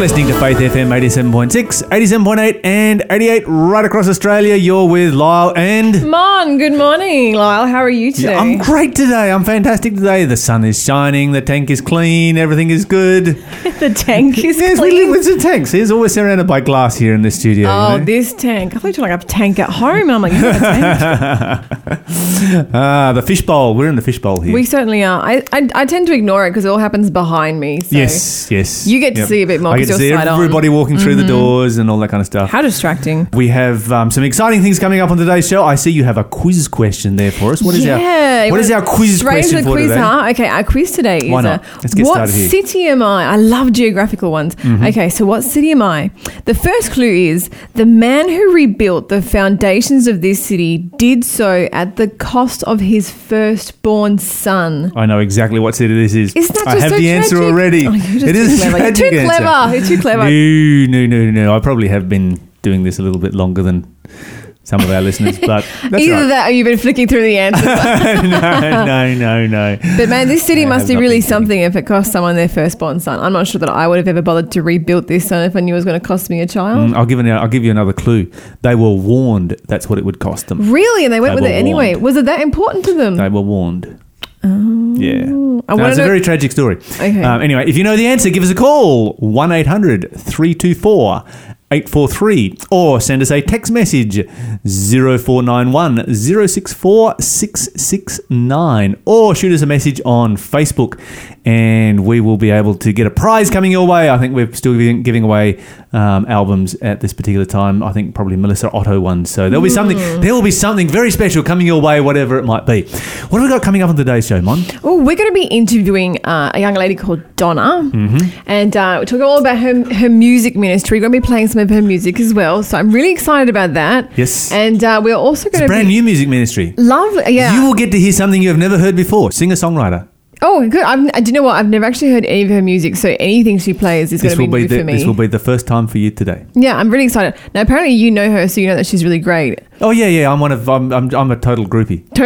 listening to Faith FM 87.6, 87.8, and 88 right across Australia. You're with Lyle and. Mon, good morning, Lyle. How are you today? I'm great today. I'm fantastic today. The sun is shining, the tank is clean, everything is good. the tank is Yes, we clean. live with some tanks. There's always surrounded by glass here in the studio. you Oh, know? this tank. I thought you were like a tank at home. I'm like, you a tank. Ah, the fishbowl. We're in the fishbowl here. we certainly are. I, I, I tend to ignore it because it all happens behind me. So. yes, yes. You get to see a bit more 'cause get to see you're side. Mm-hmm. everybody walking through the doors and all that kind of stuff. How distracting. We have um, some exciting things coming up on today's show. I see you have a quiz question there for us. What is yeah, our What is our quiz question the for quiz, today? huh? Okay, our quiz today is Why not? uh, Let's get what started here. Mm-hmm. city am I? I love geographical ones. Okay, so what city am I? The first clue is the man who rebuilt the foundations of this city did so at the cost of his firstborn son. I know exactly what city this is. Isn't that I have so the answer already. Oh, just it clever. You're too clever. You're too clever. No, no, no, no. I probably have been doing this a little bit longer than some of our listeners, but that's Either right. that or you've been flicking through the answers. no, no, no, no. But man, this city I must be really something if it cost someone their firstborn son. I'm not sure that I would have ever bothered to rebuild this son if I knew it was going to cost me a child. Mm, I'll give you. I'll give you another clue. They were warned. That's what it would cost them. Really? And they went They with were it anyway. warned. Was it that important to them? They were warned. Oh. Yeah. I No, it's a very tragic story. Okay. Um, anyway, if you know the answer, give us a call 1 800 324 843 or send us a text message 0491 064 669 or shoot us a message on Facebook and we will be able to get a prize coming your way. I think we're still giving, giving away um, albums at this particular time. I think probably Melissa Otto ones. So there'll be something. There will be something very special coming your way, whatever it might be. What have we got coming up on today's show, Mon? Oh, we're going to be interviewing uh, a young lady called Donna, Mm-hmm. and uh, we're talking all about her her music ministry. We're going to be playing some of her music as well, so I'm really excited about that. Yes. and uh, we're also going to brand new music ministry. lovely. Yeah. You will get to hear something you have never heard before. Singer songwriter. oh, good. I've, do you know what? I've never actually heard any of her music, so anything she plays is going This to will be be new the, for me. this will be the first time for you today. yeah, I'm really excited. Now, apparently, you know her, so you know that she's really great. Oh yeah, yeah. I'm one of. I'm. I'm, I'm a total groupie.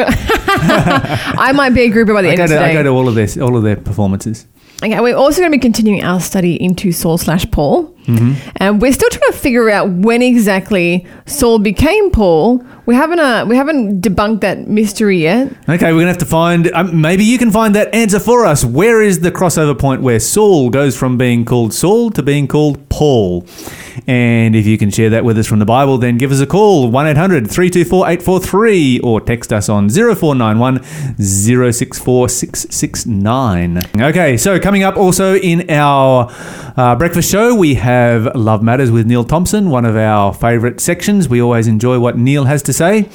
I might be a groupie by the I end of to. today. I go to all of their all of their performances. Okay, we're also going to be continuing our study into Saul slash Paul. Mm-hmm. And we're still trying to figure out when exactly Saul became Paul. We haven't uh, we haven't debunked that mystery yet. Okay, we're gonna have to find. Um, maybe you can find that answer for us. Where is the crossover point where Saul goes from being called Saul to being called Paul? And if you can share that with us from the Bible, then give us a call 1 800 324 843 or text us on 0491 064 669. Okay, so coming up also in our uh, breakfast show, we have Love Matters with Neil Thompson, one of our favourite sections. We always enjoy what Neil has to say.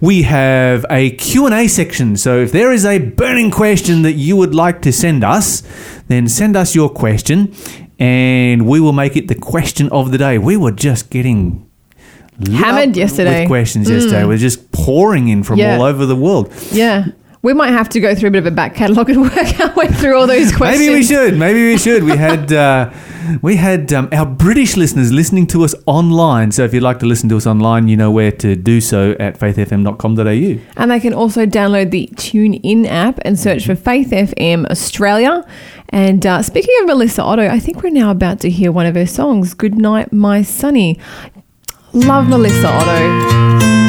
We have a Q&A section, so if there is a burning question that you would like to send us, then send us your question and we will make it the question of the day. We were just getting Hammered yesterday. with questions mm. yesterday. We're just pouring in from Yeah. all over the world. Yeah. We might have to go through a bit of a back catalogue and work our way through all those questions. Maybe we should. Maybe we should. We had uh, we had um, our British listeners listening to us online. So if you'd like to listen to us online, you know where to do so at faithfm.com.au. And they can also download the TuneIn app and search for Faith FM Australia. And uh, speaking of Melissa Otto, I think we're now about to hear one of her songs, Good Night, My Sonny." Love Melissa Otto.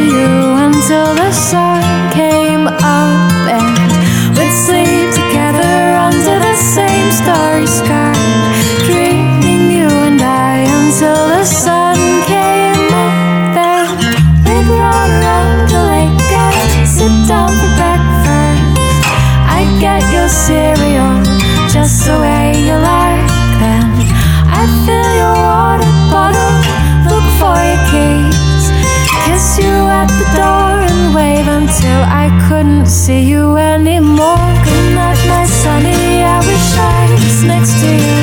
To you until the sun couldn't see you anymore. Good night, my sunny. I wish I was next to you,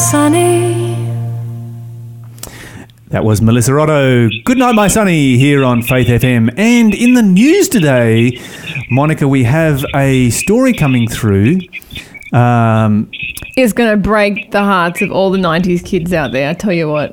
Sunny. That was Melissa Otto. Good night, my sunny, here on Faith FM. And in the news today, Monica, we have a story coming through um, It's going to break the hearts of all the 90s kids out there, I tell you what.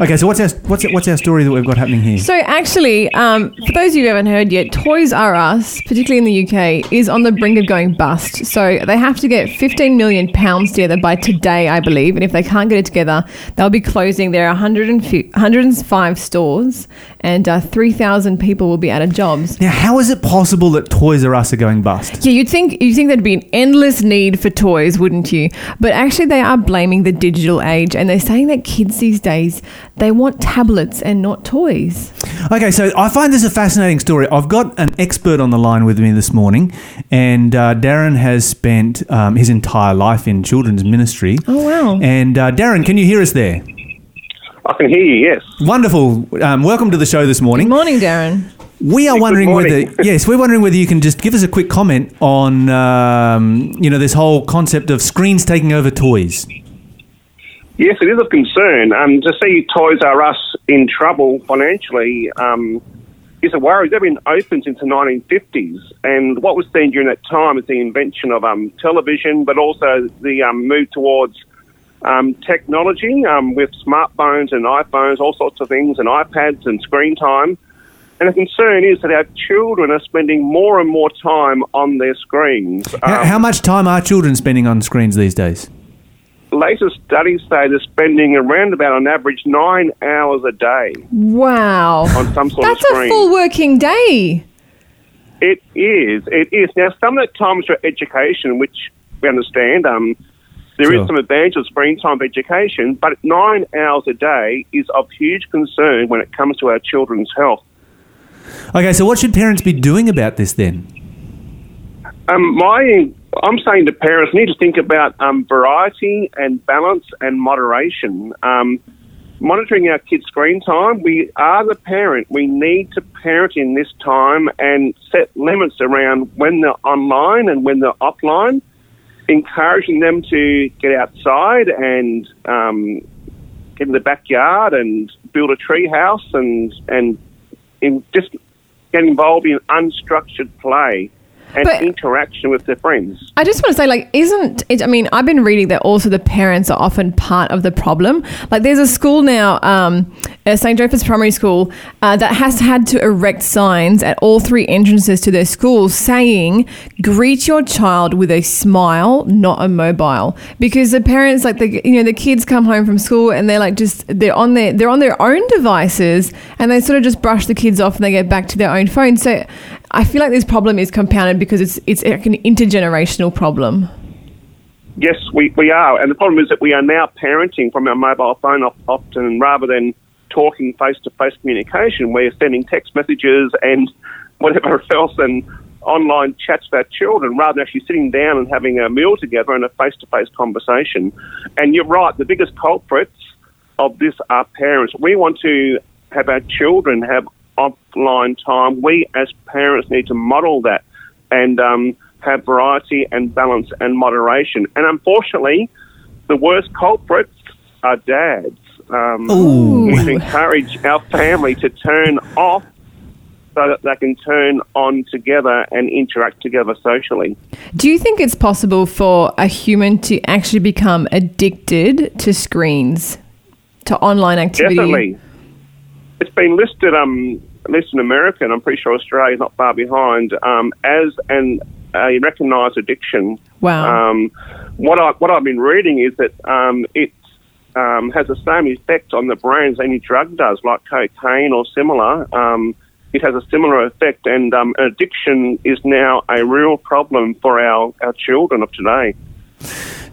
okay, so what's our what's what's our story that we've got happening here? So, actually, um, for those of you who haven't heard yet, Toys R Us, particularly in the UK, is on the brink of going bust. So, they have to get 15 million pounds together by today, I believe. And if they can't get it together, they'll be closing their 105 105 stores and uh, 3,000 people will be out of jobs. Now, how is it possible that Toys R Us are going bust? Yeah, you'd think you would think there'd be an endless need for toys, wouldn't you? But actually, they are blaming the digital age, and they're saying that kids these days they want tablets and not toys. Okay, so I find this a fascinating story. I've got an expert on the line with me this morning, and uh, Darren has spent um, his entire life in children's ministry. Oh wow! And uh, Darren, can you hear us there? I can hear you, yes. Wonderful. Um, welcome to the show this morning. Good morning, Darren. We are wondering whether yes, we're wondering whether you can just give us a quick comment on um, you know this whole concept of screens taking over toys. Yes, it is of concern. Um, to see Toys R Us in trouble financially um, is a worry. They've been open since the 1950s, and what was seen during that time is the invention of um, television, but also the um, move towards um, technology um, with smartphones and iPhones, all sorts of things, and iPads and screen time. And the concern is that our children are spending more and more time on their screens. How, Um, how much time are children spending on screens these days? latest studies say they're spending around about on average nine hours a day Wow, on some sort that's of a full working day. it is. It is. Now, some of that time is for education, which we understand. Um, there is Sure. some advantage of screen time for education, but nine hours a day is of huge concern when it comes to our children's health. Okay, so what should parents be doing about this then? Um, my, I'm saying to parents need to think about um, variety and balance and moderation. Um, monitoring our kids' screen time, we are the parent. We need to parent in this time and set limits around when they're online and when they're offline, encouraging them to get outside and um, get in the backyard and build a tree house and and in just get involved in unstructured play and But- interaction with their friends. I just want to say, like, isn't it? I mean, I've been reading that also the parents are often part of the problem. Like, there's a school now, um, uh, St. Joseph's Primary School, uh, that has had to erect signs at all three entrances to their school saying, "Greet your child with a smile, not a mobile." Because the parents, like, the you know, the kids come home from school and they're like, just they're on their they're on their own devices, and they sort of just brush the kids off and they get back to their own phone. So. I feel like this problem is compounded because it's it's like an intergenerational problem. Yes, we, we are. And the problem is that we are now parenting from our mobile phone often rather than talking face to face communication. We're sending text messages and whatever else and online chats with our children rather than actually sitting down and having a meal together and a face to face conversation. And you're right, the biggest culprits of this are parents. We want to have our children have offline time. We as parents need to model that and um, have variety and balance and moderation. And unfortunately, the worst culprits are dads. Um, we encourage our family to turn off so that they can turn on together and interact together socially. Do you think it's possible for a human to actually become addicted to screens, to online activity? Definitely. It's been listed, um, at least in America, and I'm pretty sure Australia's not far behind, um, as an a recognised addiction. Wow. Um, what I what I've been reading is that um, it um, has the same effect on the brain as any drug does, like cocaine or similar. Um, it has a similar effect, and um, addiction is now a real problem for our, our children of today.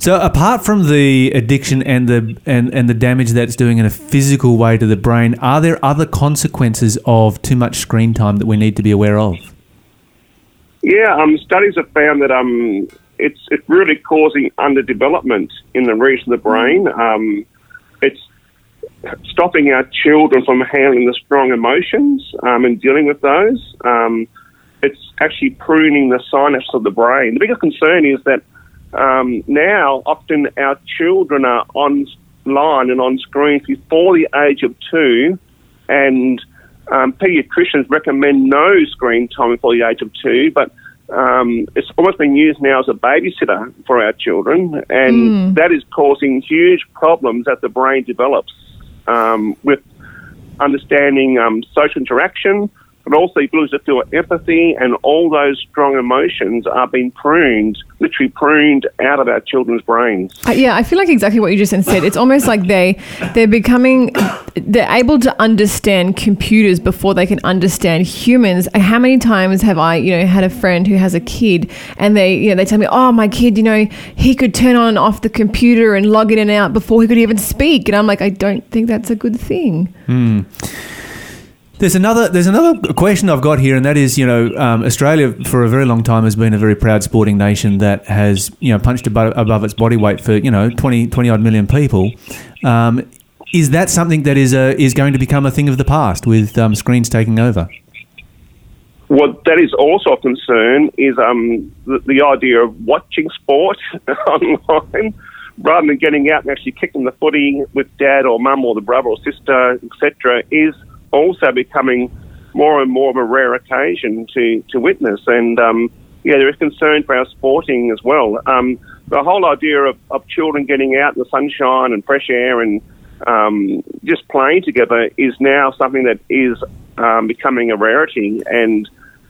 So apart from the addiction and the and, and the damage that's doing in a physical way to the brain, are there other consequences of too much screen time that we need to be aware of? Yeah, um, studies have found that um, it's it's really causing underdevelopment in the region of the brain. Um, it's stopping our children from handling the strong emotions um, and dealing with those. Um, it's actually pruning the synapses of the brain. The biggest concern is that um, now often our children are online and on screens before the age of two, and um, paediatricians recommend no screen time before the age of two, but um, it's almost been used now as a babysitter for our children, and that is causing huge problems as the brain develops um, with understanding um, social interaction, but also the ability to feel empathy and all those strong emotions are being pruned, literally pruned out of our children's brains. Uh, yeah, I feel like exactly what you just said. It's almost like they they're becoming they're able to understand computers before they can understand humans. How many times have I, you know, had a friend who has a kid and they, you know, they tell me, "Oh, my kid, you know, he could turn on and off the computer and log in and out before he could even speak." And I'm like, "I don't think that's a good thing." There's another there's another question I've got here, and that is, you know, um, Australia for a very long time has been a very proud sporting nation that has, you know, punched above, above its body weight for, you know, 20, 20 odd million people. Um, is that something that is a, is going to become a thing of the past with um, screens taking over? What that is also a concern is um, the, the idea of watching sport online rather than getting out and actually kicking the footy with dad or mum or the brother or sister, etc., is also becoming more and more of a rare occasion to, to witness. And um, yeah, there is concern for our sporting as well. Um, the whole idea of, of children getting out in the sunshine and fresh air and um, just playing together is now something that is um, becoming a rarity, and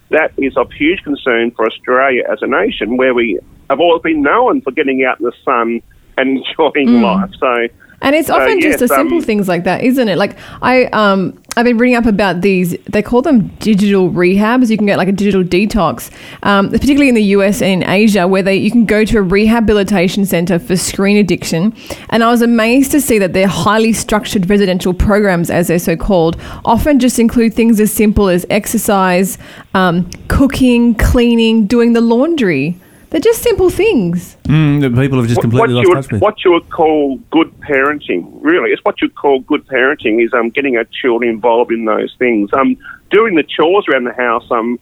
that is of huge concern for Australia as a nation, where we have always been known for getting out in the sun and enjoying life. So. And it's often just yes, the simple um, things like that, isn't it? Like I um I've been reading up about these. They call them digital rehabs. You can get like a digital detox, um, particularly in the US and in Asia, where they you can go to a rehabilitation center for screen addiction. And I was amazed to see that their highly structured residential programs, as they're so called, often just include things as simple as exercise, um, cooking, cleaning, doing the laundry. They're just simple things. Mm, that people have just what, completely what lost you touch would, with. what you would call good parenting, really, it's what you call good parenting is um, getting our children involved in those things. Um, doing the chores around the house um,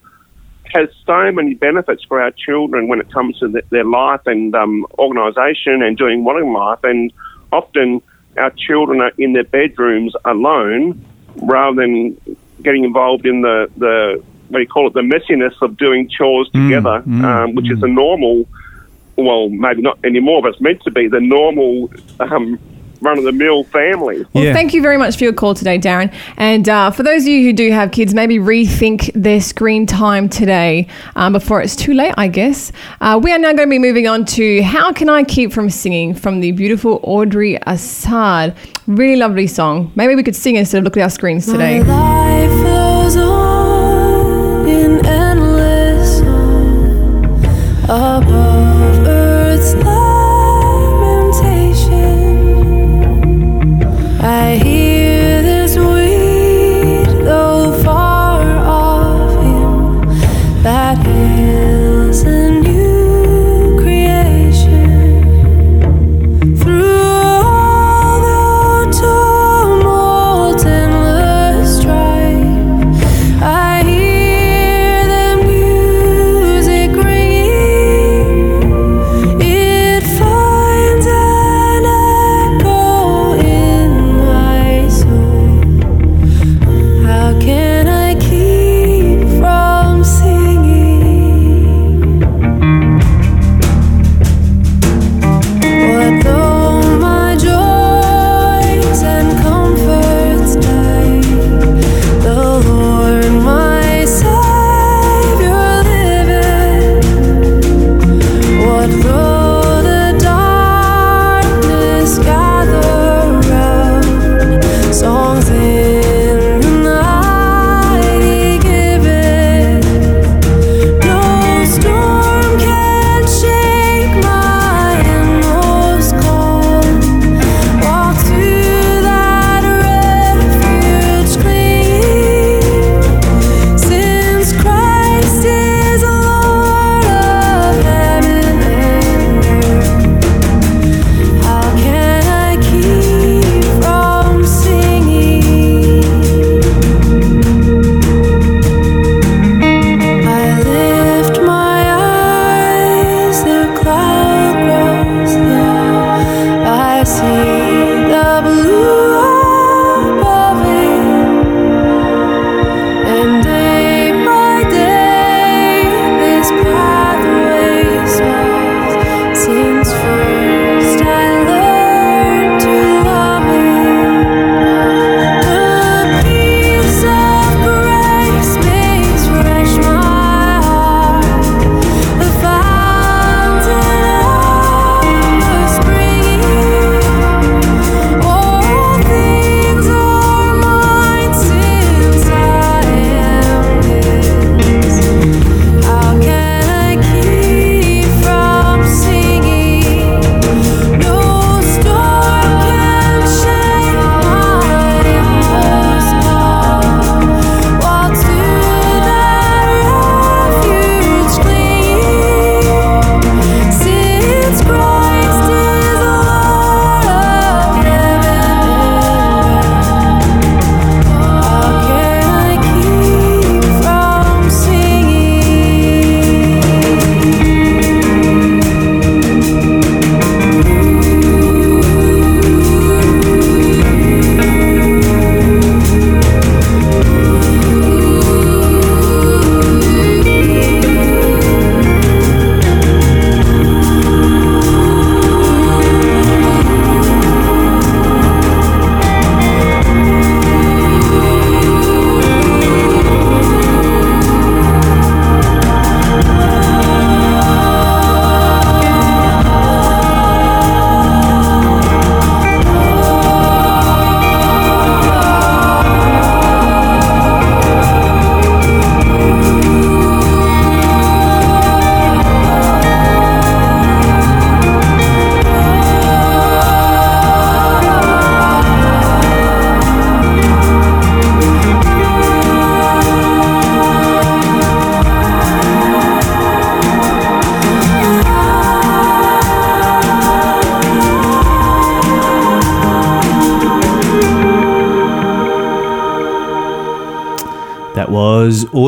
has so many benefits for our children when it comes to th- their life and um, organisation and doing well in life. And often our children are in their bedrooms alone rather than getting involved in the, the what do you call it, the messiness of doing chores together, um, which is the normal well, maybe not anymore, but it's meant to be the normal um, run of the mill family. Well, Yeah. thank you very much for your call today, Darren. And uh, for those of you who do have kids, maybe rethink their screen time today um, before it's too late, I guess. Uh, we are now going to be moving on to How Can I Keep From Singing from the beautiful Audrey Assad. Really lovely song. Maybe we could sing instead of looking at our screens today. Above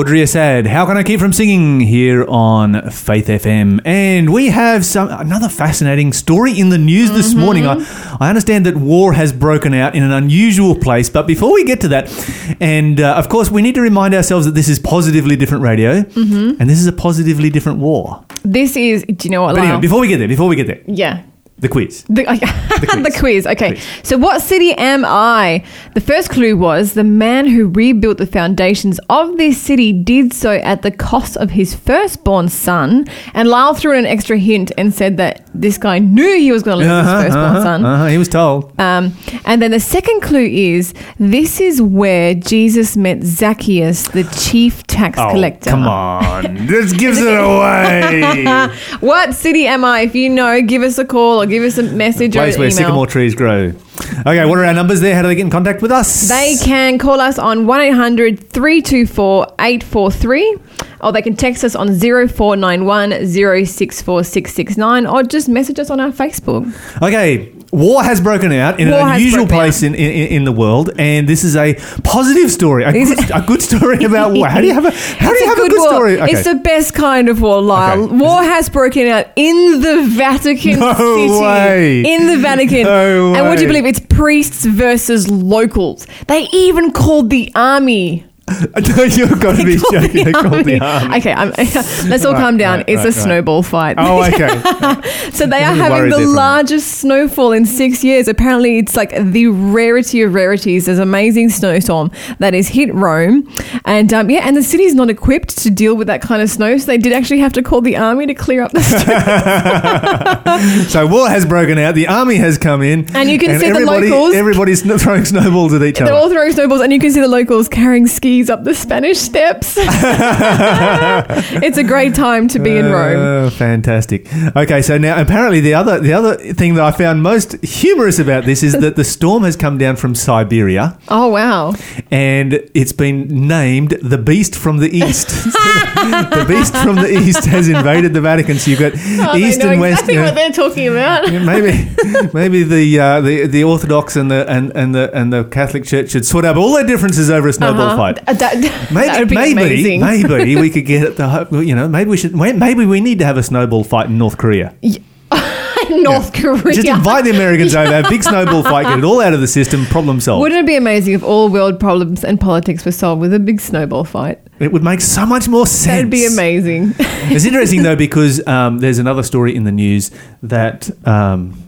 Audrey Assad, How can I keep from singing here on Faith FM? And we have some another fascinating story in the news this morning. I, I understand that war has broken out in an unusual place, but before we get to that, and uh, of course, we need to remind ourselves that this is positively different radio, and this is a positively different war. This is. Do you know what? But anyway, before we get there, before we get there, yeah. The quiz. The, the, quiz. Okay. So, what city am I? The first clue was the man who rebuilt the foundations of this city did so at the cost of his firstborn son. And Lyle threw in an extra hint and said that this guy knew he was going to lose Uh-huh, his firstborn uh-huh, son. uh-huh, he was told. Um, and then the second clue is this is where Jesus met Zacchaeus, the chief tax collector. Oh, come on. this gives it away. What city am I? If you know, give us a call or give us a message place or where email. sycamore trees grow. Okay, what are our numbers there? How do they get in contact with us? They can call us on 1 800 324 843 or they can text us on 0491 064 669 or just message us on our Facebook. Okay, war has broken out in War an unusual place in, in in the world, and this is a positive story, a, good, a good story about war. How do you have a how do you have a good war. story? Okay. It's the best kind of war, Lyle. Okay. War has broken out in the Vatican No City. way. In the Vatican. No And would you believe it's priests versus locals? They even called the army. You've got to be joking. They called the army. Okay, I'm, let's all Right, calm down. right, it's right, a right. snowball fight. Oh, okay. So they are having worried the there for a minute. largest snowfall in six years. Apparently, it's like the rarity of rarities. There's an amazing snowstorm that has hit Rome, and um, yeah, and the city's not equipped to deal with that kind of snow. So they did actually have to call the army to clear up the snow. so war has broken out. The army has come in, And you can see the everybody, locals- Everybody's sn- throwing snowballs at each other. They're other. all throwing snowballs, and you can see the locals carrying up the Spanish steps. it's a great time to be in Rome. Oh, fantastic. Okay, so now apparently the other the other thing that I found most humorous about this is that the storm has come down from Siberia Oh wow! and it's been named the Beast from the East. the Beast from the East has invaded the Vatican. So you've got Oh, East and West. exactly you know. what they're talking about. Maybe, maybe the, uh, the the Orthodox and the and, and the and the Catholic Church should sort out all their differences over a snowball Uh-huh. fight. Uh, that, Maybe, that would be maybe, amazing. maybe we could get the you know maybe we should maybe we need to have a snowball fight in North Korea. North Korea. Just invite the Americans over, have a big snowball fight, get it all out of the system, problem solved. Wouldn't it be amazing if all world problems and politics were solved with a big snowball fight? it would make so much more sense. That'd be amazing. It's interesting though because um, there's another story in the news that um,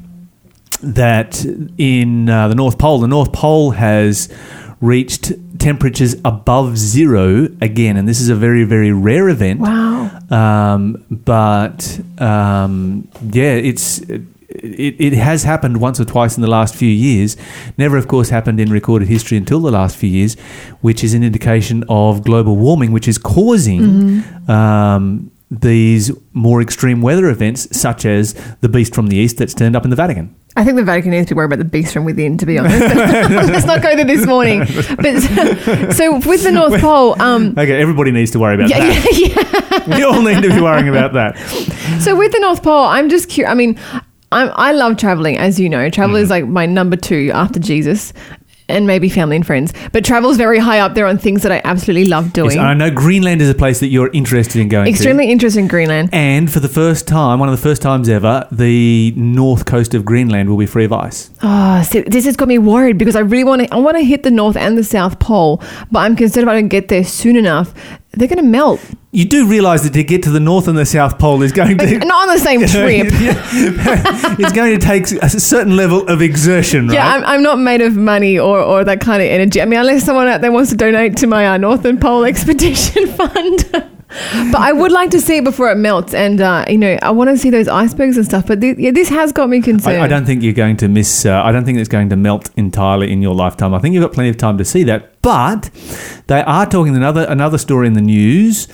that in uh, the North Pole, the North Pole has reached temperatures above zero again, and this is a very very rare event. wow. Um, but um, yeah, it's it, it has happened once or twice in the last few years. Never, of course, happened in recorded history until the last few years, which is an indication of global warming, which is causing. Um, these more extreme weather events, such as the beast from the east that's turned up in the Vatican. I think the Vatican needs to worried about the beast from within, to be honest. Let's not go there this morning. But so with the North Pole, um, Okay, everybody needs to worry about yeah, that. yeah, yeah. We all need to be worrying about that. So with the North Pole, I'm just curious. I mean, I'm, I love traveling, as you know. Travel Mm-hmm. is like my number two after Jesus. And maybe family and friends, but travel's very high up there on things that I absolutely love doing. Yes, I know Greenland is a place that you're interested in going to. Extremely interested in Greenland. And for the first time, one of the first times ever, the north coast of Greenland will be free of ice. Oh, see, this has got me worried because I really want to. I want to hit the North and the South Pole, but I'm concerned if I don't get there soon enough, they're going to melt. You do realise that to get to the north and the south pole is going to Not on the same trip. it's going to take a certain level of exertion, right? Yeah, I'm, I'm not made of money or, or that kind of energy. I mean, unless someone out there wants to donate to my uh, Northern Pole Expedition Fund. But I would like to see it before it melts, and uh, you know, I want to see those icebergs and stuff. But thi- yeah, this has got me concerned. I, I don't think you're going to miss. Uh, I don't think it's going to melt entirely in your lifetime. I think you've got plenty of time to see that. But they are talking another another story in the news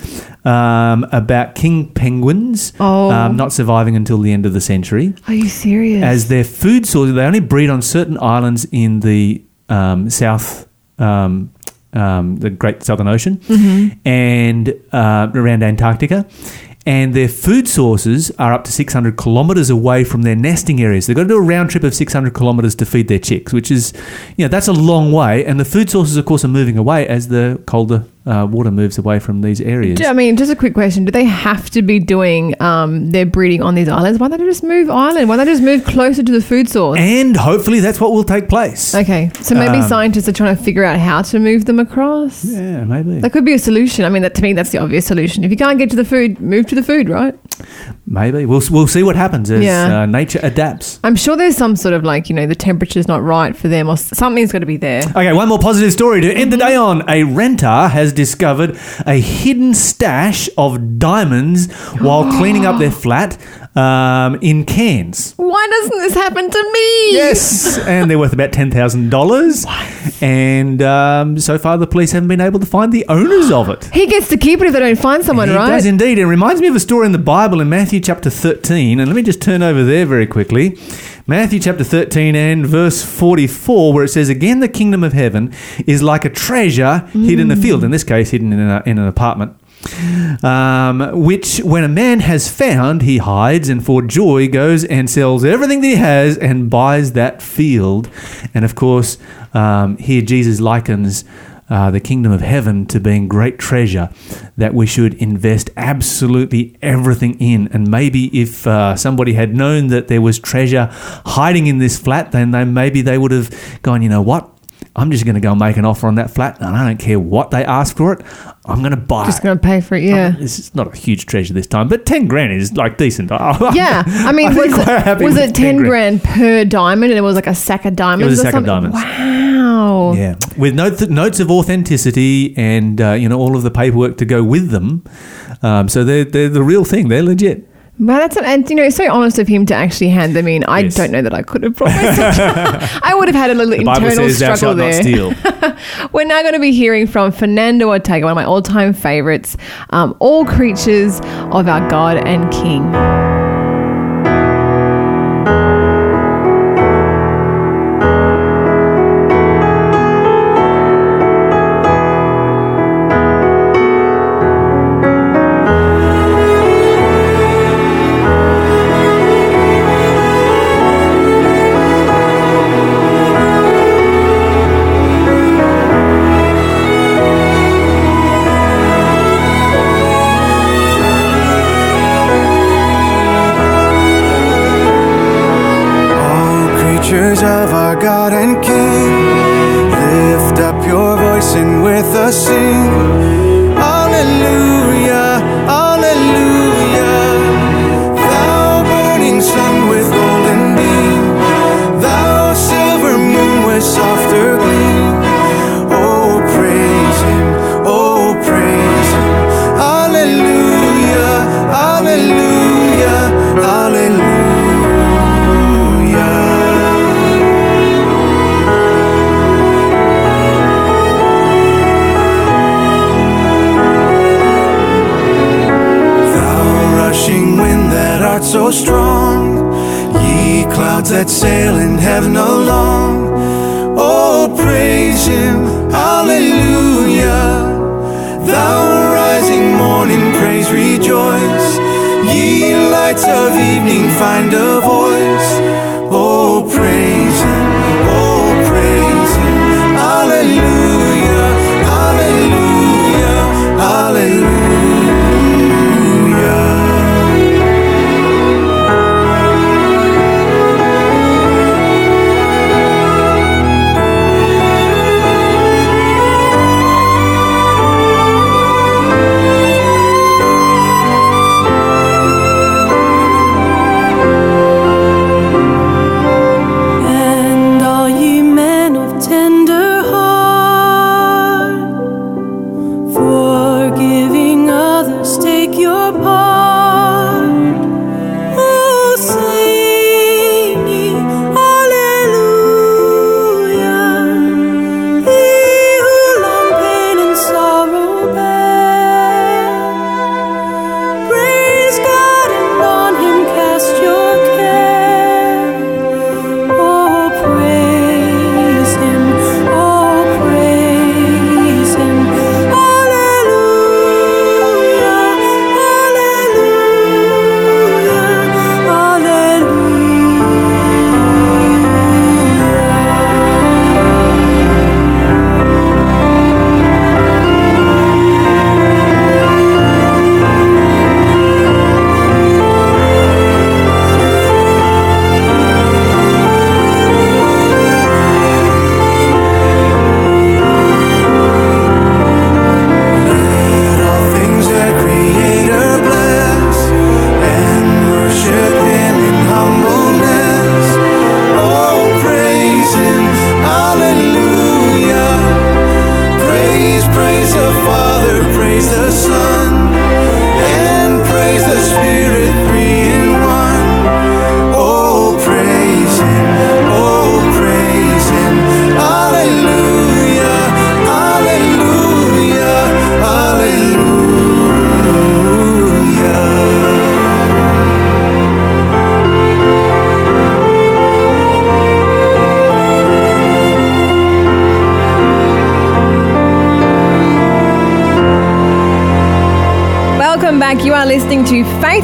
um, about king penguins Oh. um, not surviving until the end of the century. Are you serious? as their food source. They only breed on certain islands in the um, south, um, um, the Great Southern Ocean, and uh, around Antarctica. And their food sources are up to 600 kilometres away from their nesting areas. They've got to do a round trip of 600 kilometres to feed their chicks, which is, you know, that's a long way. And the food sources, of course, are moving away as the colder uh, water moves away from these areas. I mean, just a quick question: Do they have to be doing um, their breeding on these islands? Why don't they just move island? Why don't they just move closer to the food source? And hopefully that's what will take place. okay, so maybe Um, scientists are trying to figure out how to move them across. Yeah, maybe. That could be a solution. I mean, that to me, that's the obvious solution. If you can't get to the food, move to the food, right? Maybe. We'll, we'll see what happens as Yeah. uh, nature adapts. I'm sure there's some sort of like, you know, the temperature's not right for them or something's got to be there. Okay, one more positive story to end the day on. A renter has discovered a hidden stash of diamonds while cleaning up their flat um, in Cairns. Why doesn't this happen to me? Yes, and they're worth about ten thousand dollars. And um, so far, the police haven't been able to find the owners of it. He gets to keep it if they don't find someone, He right? does indeed. It reminds me of a story in the Bible in Matthew chapter 13. And let me just turn over there very quickly. Matthew chapter 13 and verse 44, where it says, Again, the kingdom of heaven is like a treasure hidden in a field. In this case, hidden in, a, in an apartment. Um, which, when a man has found, he hides and for joy goes and sells everything that he has and buys that field. And of course, um, here Jesus likens uh, the kingdom of heaven to being great treasure that we should invest absolutely everything in. And maybe if uh, somebody had known that there was treasure hiding in this flat, then they, maybe they would have gone, you know what? I'm just going to go make an offer on that flat, and I don't care what they ask for it. I'm going to buy it. Just going to pay for it, yeah. This is not a huge treasure this time, but ten grand is like decent. Yeah, I mean, I'd was, it, was it 10 grand per diamond and it was like a sack of diamonds a or sack of something? diamonds. Wow. Yeah, with notes notes of authenticity and uh, you know all of the paperwork to go with them. Um, so they're they're the real thing. They're legit. Well, that's an, and you know, it's so honest of him to actually hand them in. I Yes. don't know that I could have brought myself. I would have had a little The Bible internal says, "Thou struggle shalt there. not steal." We're now going to be hearing from Fernando Ortega, one of my all-time favorites. Um, all creatures of our God and King.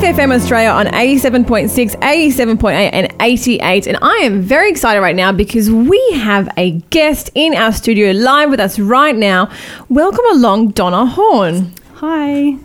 FM Australia on 87.6, 87.8, and 88. And I am very excited right now because we have a guest in our studio live with us right now. Welcome along, Donna Horn. Hi.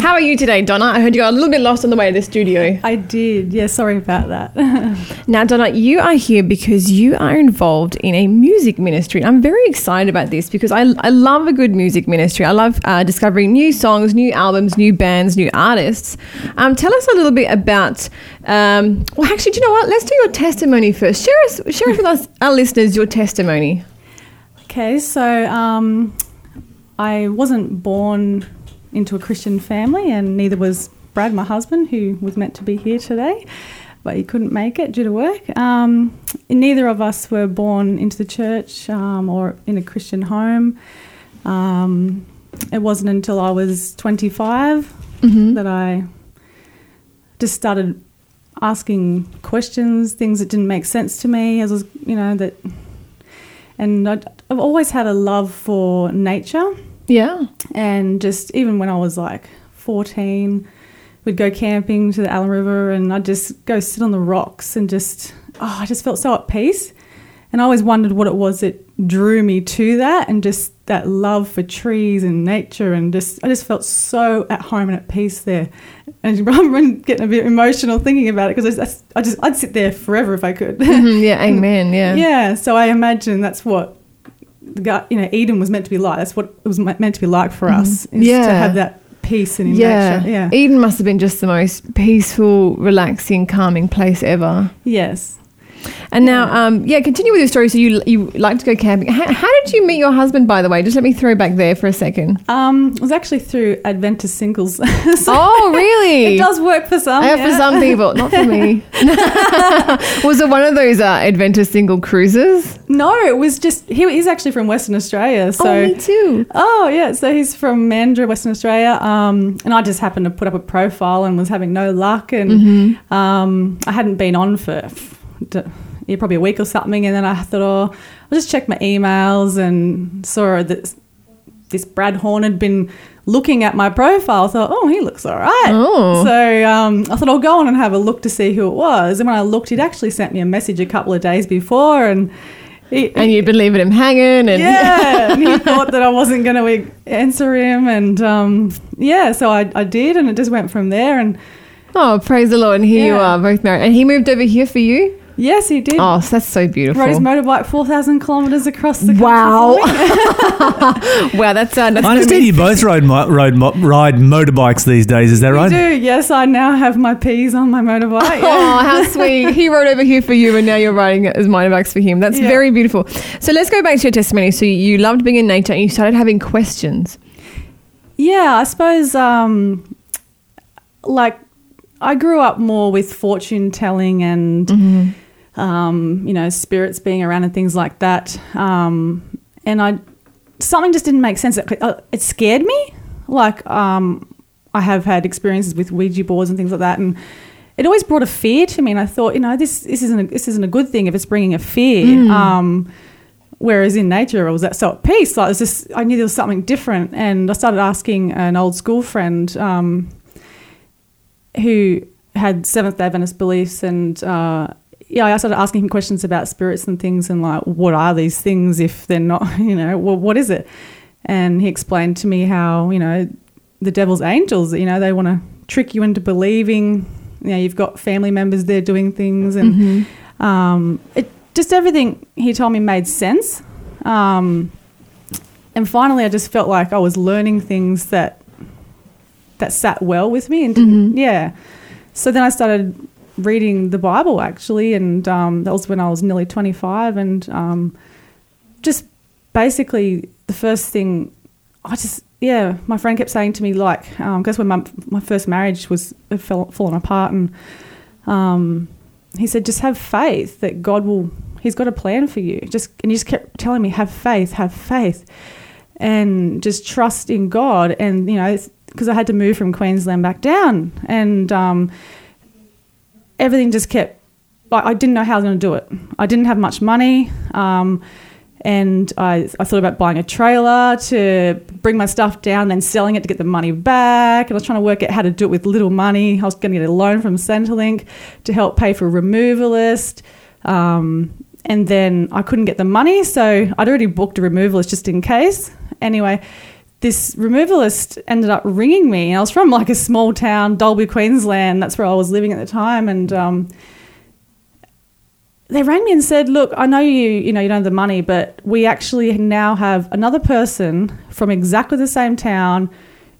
How are you today, Donna? I heard you got a little bit lost on the way to the studio. I did. Yeah, sorry about that. Now, Donna, you are here because you are involved in a music ministry. I'm very excited about this because I, I love a good music ministry. I love uh, discovering new songs, new albums, new bands, new artists. Um, tell us a little bit about. Um, well, actually, do you know what? Let's do your testimony first. Share us, share with us, our listeners, your testimony. okay, so um, I wasn't born into a Christian family, and neither was Brad, my husband, who was meant to be here today, but he couldn't make it due to work. Um, neither of us were born into the church um, or in a Christian home. Um, it wasn't until I was 25 that I just started asking questions, things that didn't make sense to me. As was, you know, that, and I'd, I've always had a love for nature, Yeah. and just even when I was like 14, we'd go camping to the Allyn River, and I'd just go sit on the rocks and just, oh, I just felt so at peace. And I always wondered what it was that drew me to that, and just that love for trees and nature, and just I just felt so at home and at peace there. And I'm getting a bit emotional thinking about it because I just, I just I'd sit there forever if I could. Mhm, yeah. Amen. Yeah. yeah. So I imagine that's what the guy, you know, Eden was meant to be like. That's what it was meant to be like for us. Mm-hmm. Yeah. to have that peace and in Yeah. nature. Yeah. Eden must have been just the most peaceful, relaxing, calming place ever. Yes. And now, um, yeah, continue with your story. So you you like to go camping. How, how did you meet your husband, by the way? Just let me throw back there for a second. Um, it was actually through Adventist singles. so Oh, really? it does work for some. Uh, yeah. For some people, not for me. was it one of those uh, Adventist single cruises? No, it was just he, he's actually from Western Australia. So oh, me too. Oh yeah, so he's from Mandurah, Western Australia, um, and I just happened to put up a profile and was having no luck, and Mm-hmm. um, I hadn't been on for yeah, probably a week or something, and then I thought, oh, I'll just check my emails and saw that this Brad Horn had been looking at my profile. I thought, oh, he looks all right. Oh. So um, I thought I'll go on and have a look to see who it was, and when I looked, he'd actually sent me a message a couple of days before, and. He, And you'd been leaving him hanging, and yeah, and he thought that I wasn't going to answer him, and um, yeah, so I, I did, and it just went from there. And oh, praise the Lord! And here you are, both married. And he moved over here for you. Yes, he did. Oh, that's so beautiful. Rode his motorbike four thousand kilometers across the country Wow. wow, that's uh, that's I understand you both ride mo- ride mo- ride motorbikes these days. Is that right? I do. Yes, I now have my P's on my motorbike. Oh, how sweet. He rode over here for you, and now you're riding as motorbikes for him. That's Yeah. very beautiful. So let's go back to your testimony. So you loved being in nature and you started having questions. Yeah, I suppose um, like I grew up more with fortune telling and um, you know spirits being around and things like that. Um, and I something just didn't make sense. It, uh, it scared me. Like um, I have had experiences with Ouija boards and things like that, and it always brought a fear to me. And I thought, you know, this this isn't a, this isn't a good thing if it's bringing a fear. Um, Whereas in nature, I was at so at peace. Like it was just, I knew there was something different, and I started asking an old school friend um, who had Seventh Day Adventist beliefs, and uh, yeah, I started asking him questions about spirits and things, and like, what are these things if they're not, you know, well, what is it? And he explained to me how you know the devil's angels, you know, they want to trick you into believing, you know, you've got family members there doing things, and um, it just everything he told me made sense. Um, and finally, I just felt like I was learning things that that sat well with me, and didn't, yeah. So then I started reading the Bible actually, and um, that was when I was nearly twenty five, and um, just basically the first thing I just yeah, my friend kept saying to me like, because when my my first marriage was fell fallen apart, and um, he said just have faith that God will. He's got a plan for you. Just and he just kept telling me have faith, have faith, and just trust in God. And you know, because I had to move from Queensland back down, and um, everything just kept. I I didn't know how I was going to do it. I didn't have much money. Um, and I, I thought about buying a trailer to bring my stuff down, then selling it to get the money back. And I was trying to work out how to do it with little money. I was going to get a loan from Centrelink to help pay for a removalist. Um, and then I couldn't get the money, so I'd already booked a removalist just in case. Anyway, this removalist ended up ringing me. And I was from like a small town, Dalby, Queensland. That's where I was living at the time, and um, they rang me and said, "Look, I know you, you know, you don't have the money, but we actually now have another person from exactly the same town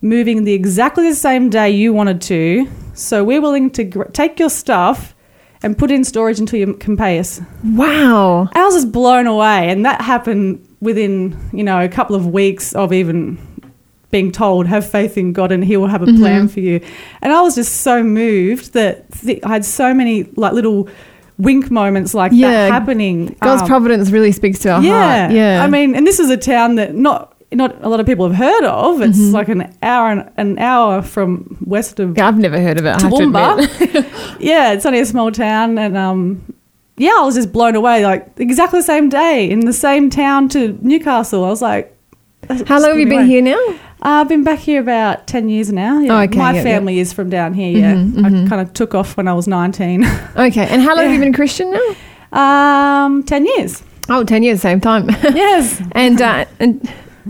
moving the exactly the same day you wanted to. So we're willing to gr- take your stuff and put it in storage until you can pay us." Wow. Ours just blown away, and that happened within you know a couple of weeks of even being told have faith in God and He will have a plan for you. And I was just so moved that th- I had so many like little wink moments like Yeah. that happening. God's Um, providence really speaks to our yeah, heart. Yeah. I mean, and this is a town that not. Not a lot of people have heard of. It's Mm-hmm. like an hour and an hour from west of I've never heard of it. I have to Toowoomba. yeah, it's only a small town, and um, yeah, I was just blown away. Like exactly the same day in the same town to Newcastle. I was like, How long have you been here now? Uh, I've been back here about ten years now. Yeah. Oh, okay, my yeah, family is from down here. Yeah, Mhm, I mhm. kind of took off when I was nineteen. Okay. And how long have you been a Christian now? um, ten years. Oh, 10 years, same time. Yes. and uh, and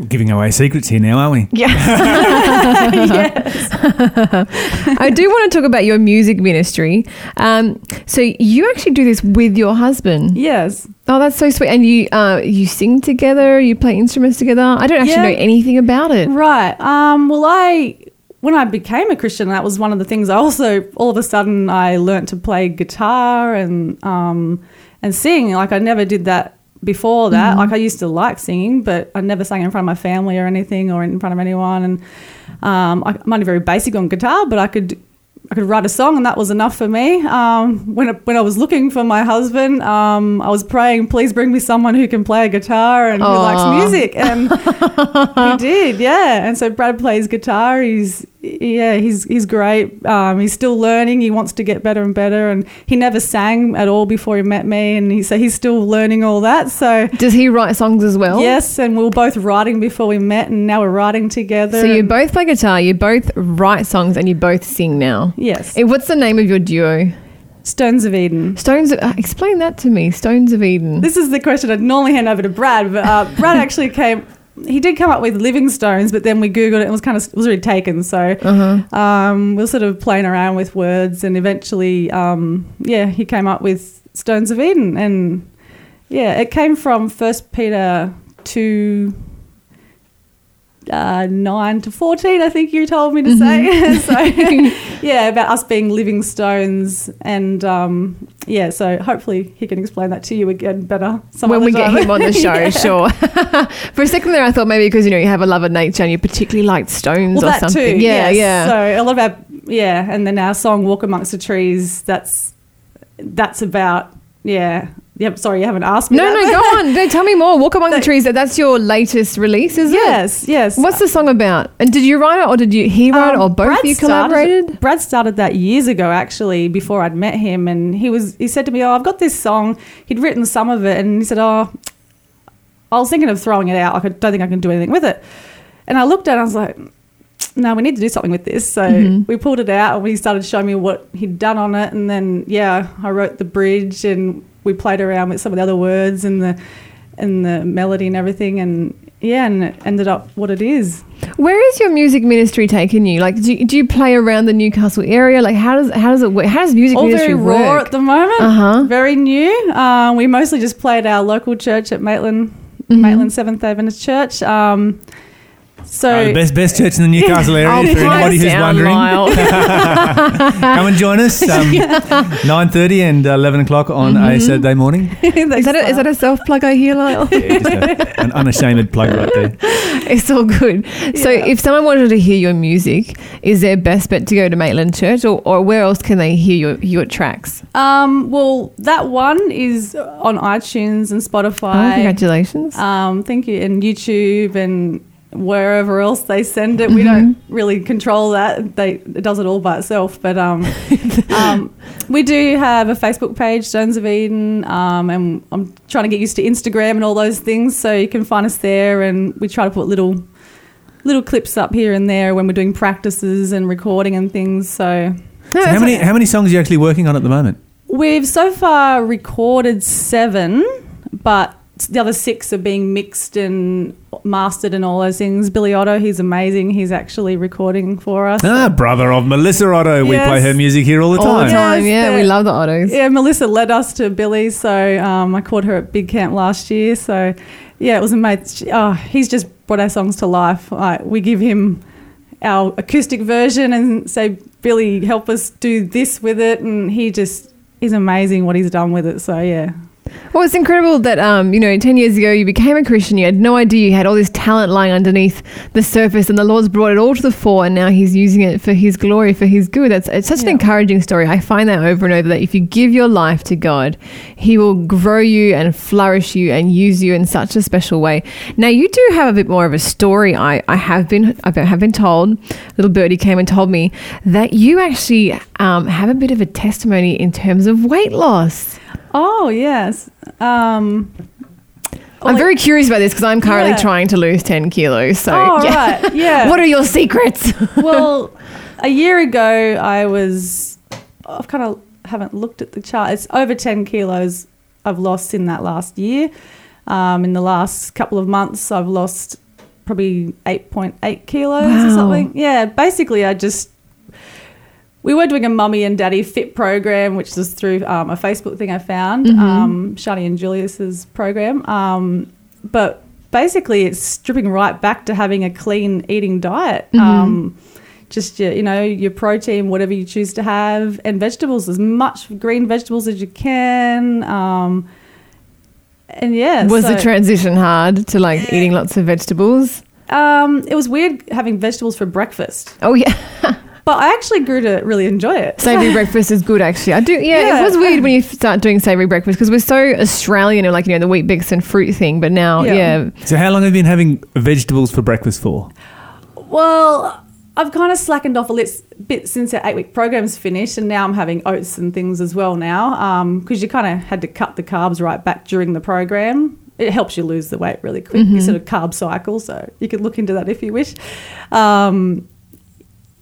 Giving away secrets here now, aren't we? yeah, yes. I do want to talk about your music ministry. Um, so you actually do this with your husband. Yes. Oh, that's so sweet. And you uh, you sing together. You play instruments together. I don't actually Yeah. know anything about it. Right. Um, well, I when I became a Christian, that was one of the things. I also all of a sudden I learnt to play guitar and um, and sing. Like I never did that before that. Like I used to like singing, but I never sang in front of my family or anything or in front of anyone. And um, I, I'm only very basic on guitar, but I could. I could write a song, and that was enough for me. Um, when I, when I was looking for my husband, um, I was praying, "Please bring me someone who can play a guitar and who likes music." And he did, yeah. And so Brad plays guitar. He's yeah, he's he's great. Um, he's still learning. He wants to get better and better. And he never sang at all before he met me. And he so he's still learning all that. So Does he write songs as well? yes, and we were both writing before we met, and now we're writing together. So you both play guitar, you both write songs, and you both sing now. yes, Eh, What's the name of your duo? Stones of Eden. Stones. Of, uh, explain that to me. Stones of Eden. This is the question I'd normally hand over to Brad, but uh, Brad actually came. He did come up with Living Stones, but then we googled it and it was kind of it was already taken. So Uh-huh. um, we are sort of playing around with words, and eventually, um, yeah, he came up with Stones of Eden, and yeah, it came from First Peter two. Uh, nine to fourteen, I think you told me to say. so, yeah, about us being living stones, and um, yeah, so hopefully he can explain that to you again better. When we get him on the show, Yeah. sure. For a second there, I thought maybe because you know you have a love of nature and you particularly like stones well, or something. too. yeah, yes. yeah. So a lot about yeah, and then our song "Walk Amongst the Trees." That's that's about yeah. Yep. Sorry, you haven't asked me. no, that, no, go on. No, tell me more. Walk among the trees. That's your latest release, is it? Yes, yes. What's the song about? And did you write it or did you he write it Um, or both Brad of you started- collaborated? Brad started that years ago, actually, before I'd met him, and he was he said to me, "Oh, I've got this song." He'd written some of it, and he said, "Oh, I was thinking of throwing it out. I don't think I can do anything with it." And I looked at it, and I was like, "No, we need to do something with this." So Mm-hmm. we pulled it out, and he started showing me what he'd done on it, and then yeah, I wrote the bridge, and we played around with some of the other words and the and the melody and everything, and yeah, and it ended up what it is. Where is your music ministry taking you? Like, do you, do you play around the Newcastle area? Like, how does how does it work? How does music all ministry very raw work? at the moment. Uh-huh. Very new. Um, we mostly just play at our local church at Maitland, Mm-hmm. Maitland Seventh Adventist Church. Um, so Uh, the best best church in the Newcastle area Oh, for anybody who's wondering. Come and join us. Um, Nine thirty and eleven o'clock on a Saturday morning. is that a, is that a self plug I hear, Lyle? Yeah, a, an unashamed plug right there. It's all good. So, Yeah. if someone wanted to hear your music, is their best bet to go to Maitland Church, or, or where else can they hear your your tracks? Um, well, that one is on iTunes and Oh, Spotify. congratulations! um, thank you, and YouTube and wherever else they send it. We Mm-hmm. don't really control that. They it does it all by itself. But um, um, We do have a Facebook page, Stones of Eden, um, and I'm trying to get used to Instagram and all those things. So you can find us there, and we try to put little little clips up here and there when we're doing practices and recording and things. So So how many how many songs are you actually working on at the moment? we've so far recorded seven, but the other six are being mixed and mastered and all those things. Billy Otto, he's amazing. He's actually recording for us. Ah, brother of Melissa Otto. We play her music here all the All time. the time, Yes, yeah. We love the Ottos. Yeah, Melissa led us to Billy, so um, I caught her at Big Camp last year. So, yeah, it was amazing. Oh, he's just brought our songs to life. Like, we give him our acoustic version and say, Billy, help us do this with it, and he just is amazing what he's done with it. So, yeah, Well, it's incredible that, um, you know, 10 years ago you became a Christian. You had no idea you had all this talent lying underneath the surface, and the Lord's brought it all to the fore, and now He's using it for His glory, for His good. That's It's such an encouraging story. I find that over and over that if you give your life to God, He will grow you and flourish you and use you in such a special way. Now, you do have a bit more of a story. I, I have been I have been told, little birdie came and told me that you actually um, have a bit of a testimony in terms of weight loss. Oh yes. Um, I'm like- very curious about this because I'm currently Yeah. trying to lose 10 kilos. So, Oh, yeah. right, yeah. what are your secrets? well, a year ago, I was. I've kind of haven't looked at the chart. It's over ten kilos I've lost in that last year. Um, in the last couple of months, I've lost probably eight point eight kilos Wow. or something. Yeah, basically, I just. We were doing a mummy and daddy fit program, which was through um, a Facebook thing I found, um, Shani and Julius's program. Um, but basically, it's stripping right back to having a clean eating diet. Um, just your, you know, your protein, whatever you choose to have, and vegetables, as much green vegetables as you can. Um, and yeah, Was so, the transition hard to like eating lots of vegetables? um, it was weird having vegetables for breakfast, Oh, yeah. but I actually grew to really enjoy it. Savory breakfast is good, actually. I do, yeah, Yeah. It was weird when you start doing savory breakfast because we're so Australian and like, you know, the Weet-Bix and fruit thing. But now, yeah. Yeah. So how long have you been having vegetables for breakfast for? Well, I've kind of slackened off a lit- bit since our eight week program's finished, and now I'm having oats and things as well now because you kind of had to cut the carbs right back during the program. It helps you lose the weight really quick. You sort of carb cycle, so you can look into that if you wish. Um,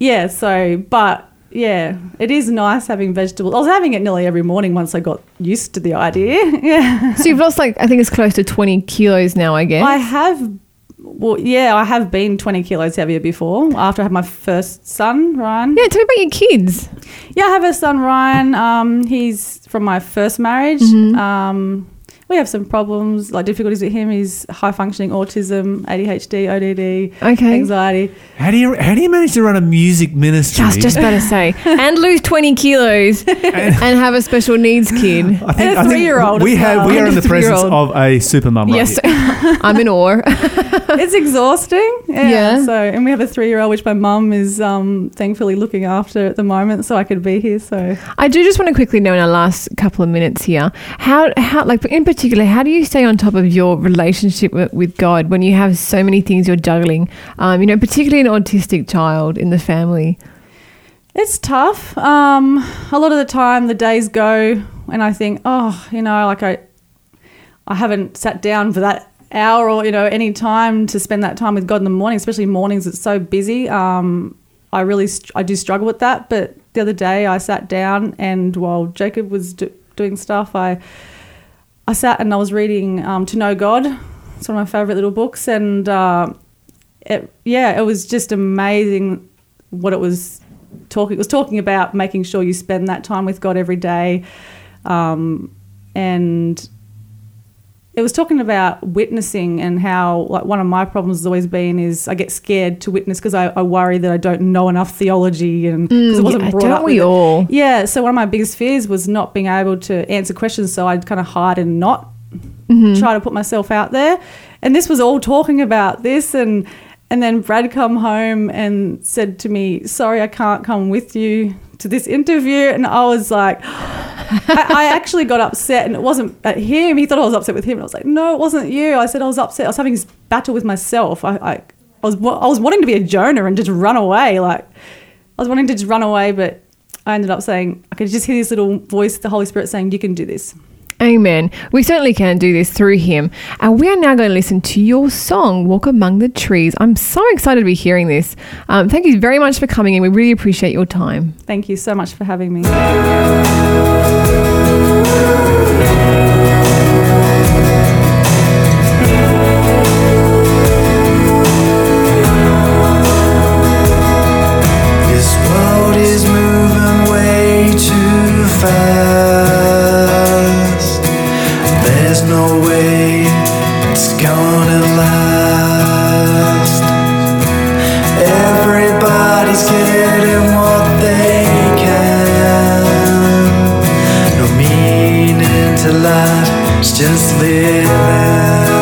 yeah, so, but yeah, it is nice having vegetables. I was having it nearly every morning once I got used to the idea. Yeah. So you've lost like, I think it's close to 20 kilos now, I guess. I have, well, yeah, I have been 20 kilos heavier before after I had my first son, Ryan. yeah, tell me about your kids. Yeah, I have a son, Ryan. Um, he's from my first marriage. Mm-hmm. Um, we have some problems, like difficulties with him. He's high functioning autism, ADHD, ODD, Okay. anxiety. How do you how do you manage to run a music ministry? Just, just about to say, and lose 20 kilos and have a special needs kid. I think, And a I think three-year-old We have well. we are in the presence of a super mum. right Yes, here. I'm in awe. it's exhausting. Yeah. Yeah. So, and we have a three-year-old, which my mum is um, thankfully looking after at the moment, so I could be here. So. I do just want to quickly know in our last couple of minutes here, how, how, like in particular, how do you stay on top of your relationship with, with God when you have so many things you're juggling? Um, you know, particularly an autistic child in the family. It's tough. Um, a lot of the time, the days go, and I think, oh, you know, like I, I haven't sat down for that hour or you know any time to spend that time with God in the morning, especially mornings. It's so busy. Um, I really, I do struggle with that. But the other day, I sat down, and while Jacob was do- doing stuff, I, I sat and I was reading um, To Know God. It's one of my favorite little books, and uh, it, yeah, it was just amazing what it was talking. It was talking about making sure you spend that time with God every day, um, and it was talking about witnessing and how like one of my problems has always been is I get scared to witness because I, I worry that I don't know enough theology and because it wasn't Mm, yeah, brought don't up. we with it. all? Yeah. So one of my biggest fears was not being able to answer questions, so I'd kind of hide and not Mm-hmm. try to put myself out there. And this was all talking about this and and then Brad come home and said to me, "Sorry, I can't come with you to this interview." And I was like, I, I actually got upset, and it wasn't at him. He thought I was upset with him, and I was like, "No, it wasn't you." I said I was upset. I was having this battle with myself. I, I, I was I was wanting to be a Jonah and just run away. Like I was wanting to just run away, but I ended up saying, I could just hear this little voice, the Holy Spirit saying, You can do this. Amen. We certainly can do this through him. And we are now going to listen to your song, Walk Among the Trees. I'm so excited to be hearing this. Um, thank you very much for coming in. We really appreciate your time. Thank you so much for having me. This world is moving way too fast. No way it's gonna last. Everybody's getting what they can. No meaning to life, it's just living.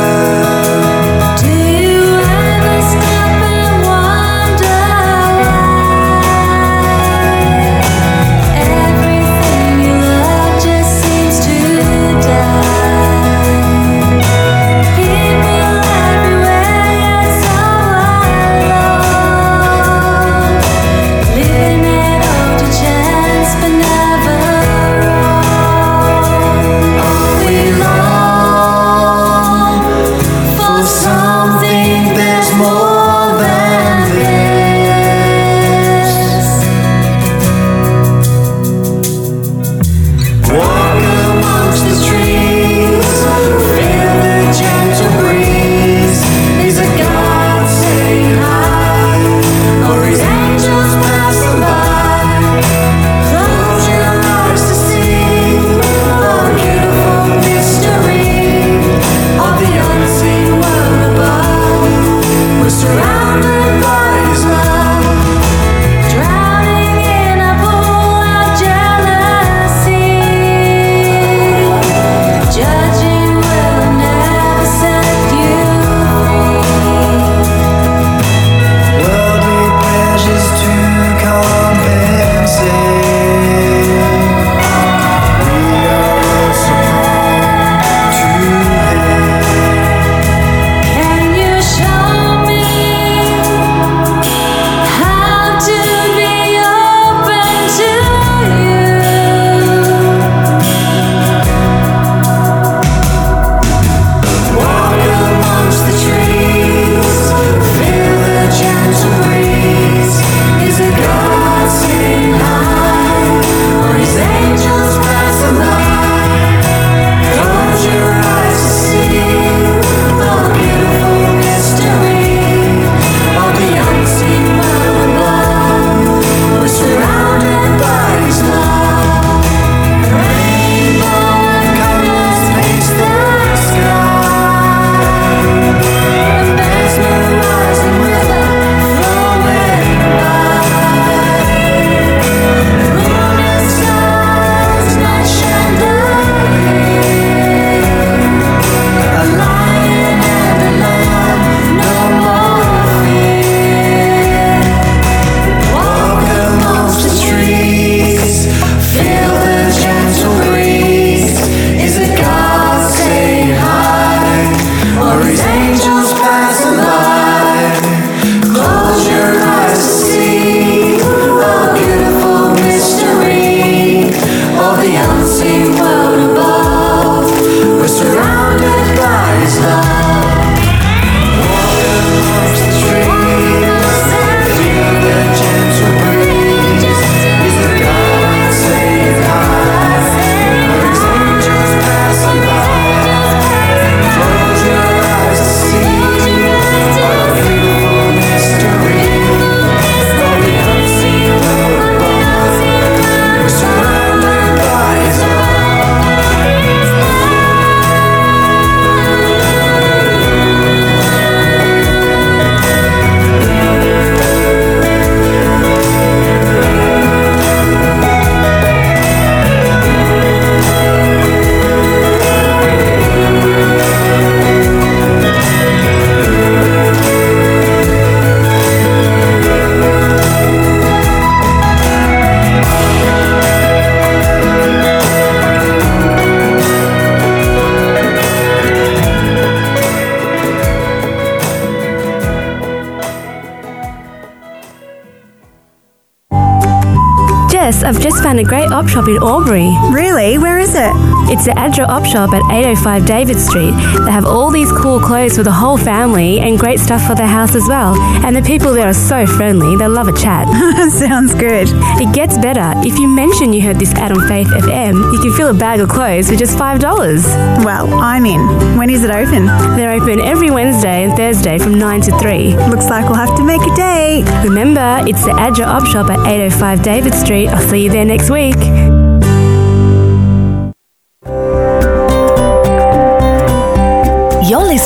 Op shop in Albury. Really? Where is it? It's the ADRA Op Shop at 805 David Street. They have all these cool clothes for the whole family and great stuff for the house as well. And the people there are so friendly, they'll love a chat. Sounds good. It gets better. If you mention you heard this ad on Faith FM, you can fill a bag of clothes for just $5. Well, I'm in. When is it open? They're open every Wednesday and Thursday from 9 to 3. Looks like we'll have to make a date. Remember, it's the ADRA Op Shop at 805 David Street. I'll see you there next week.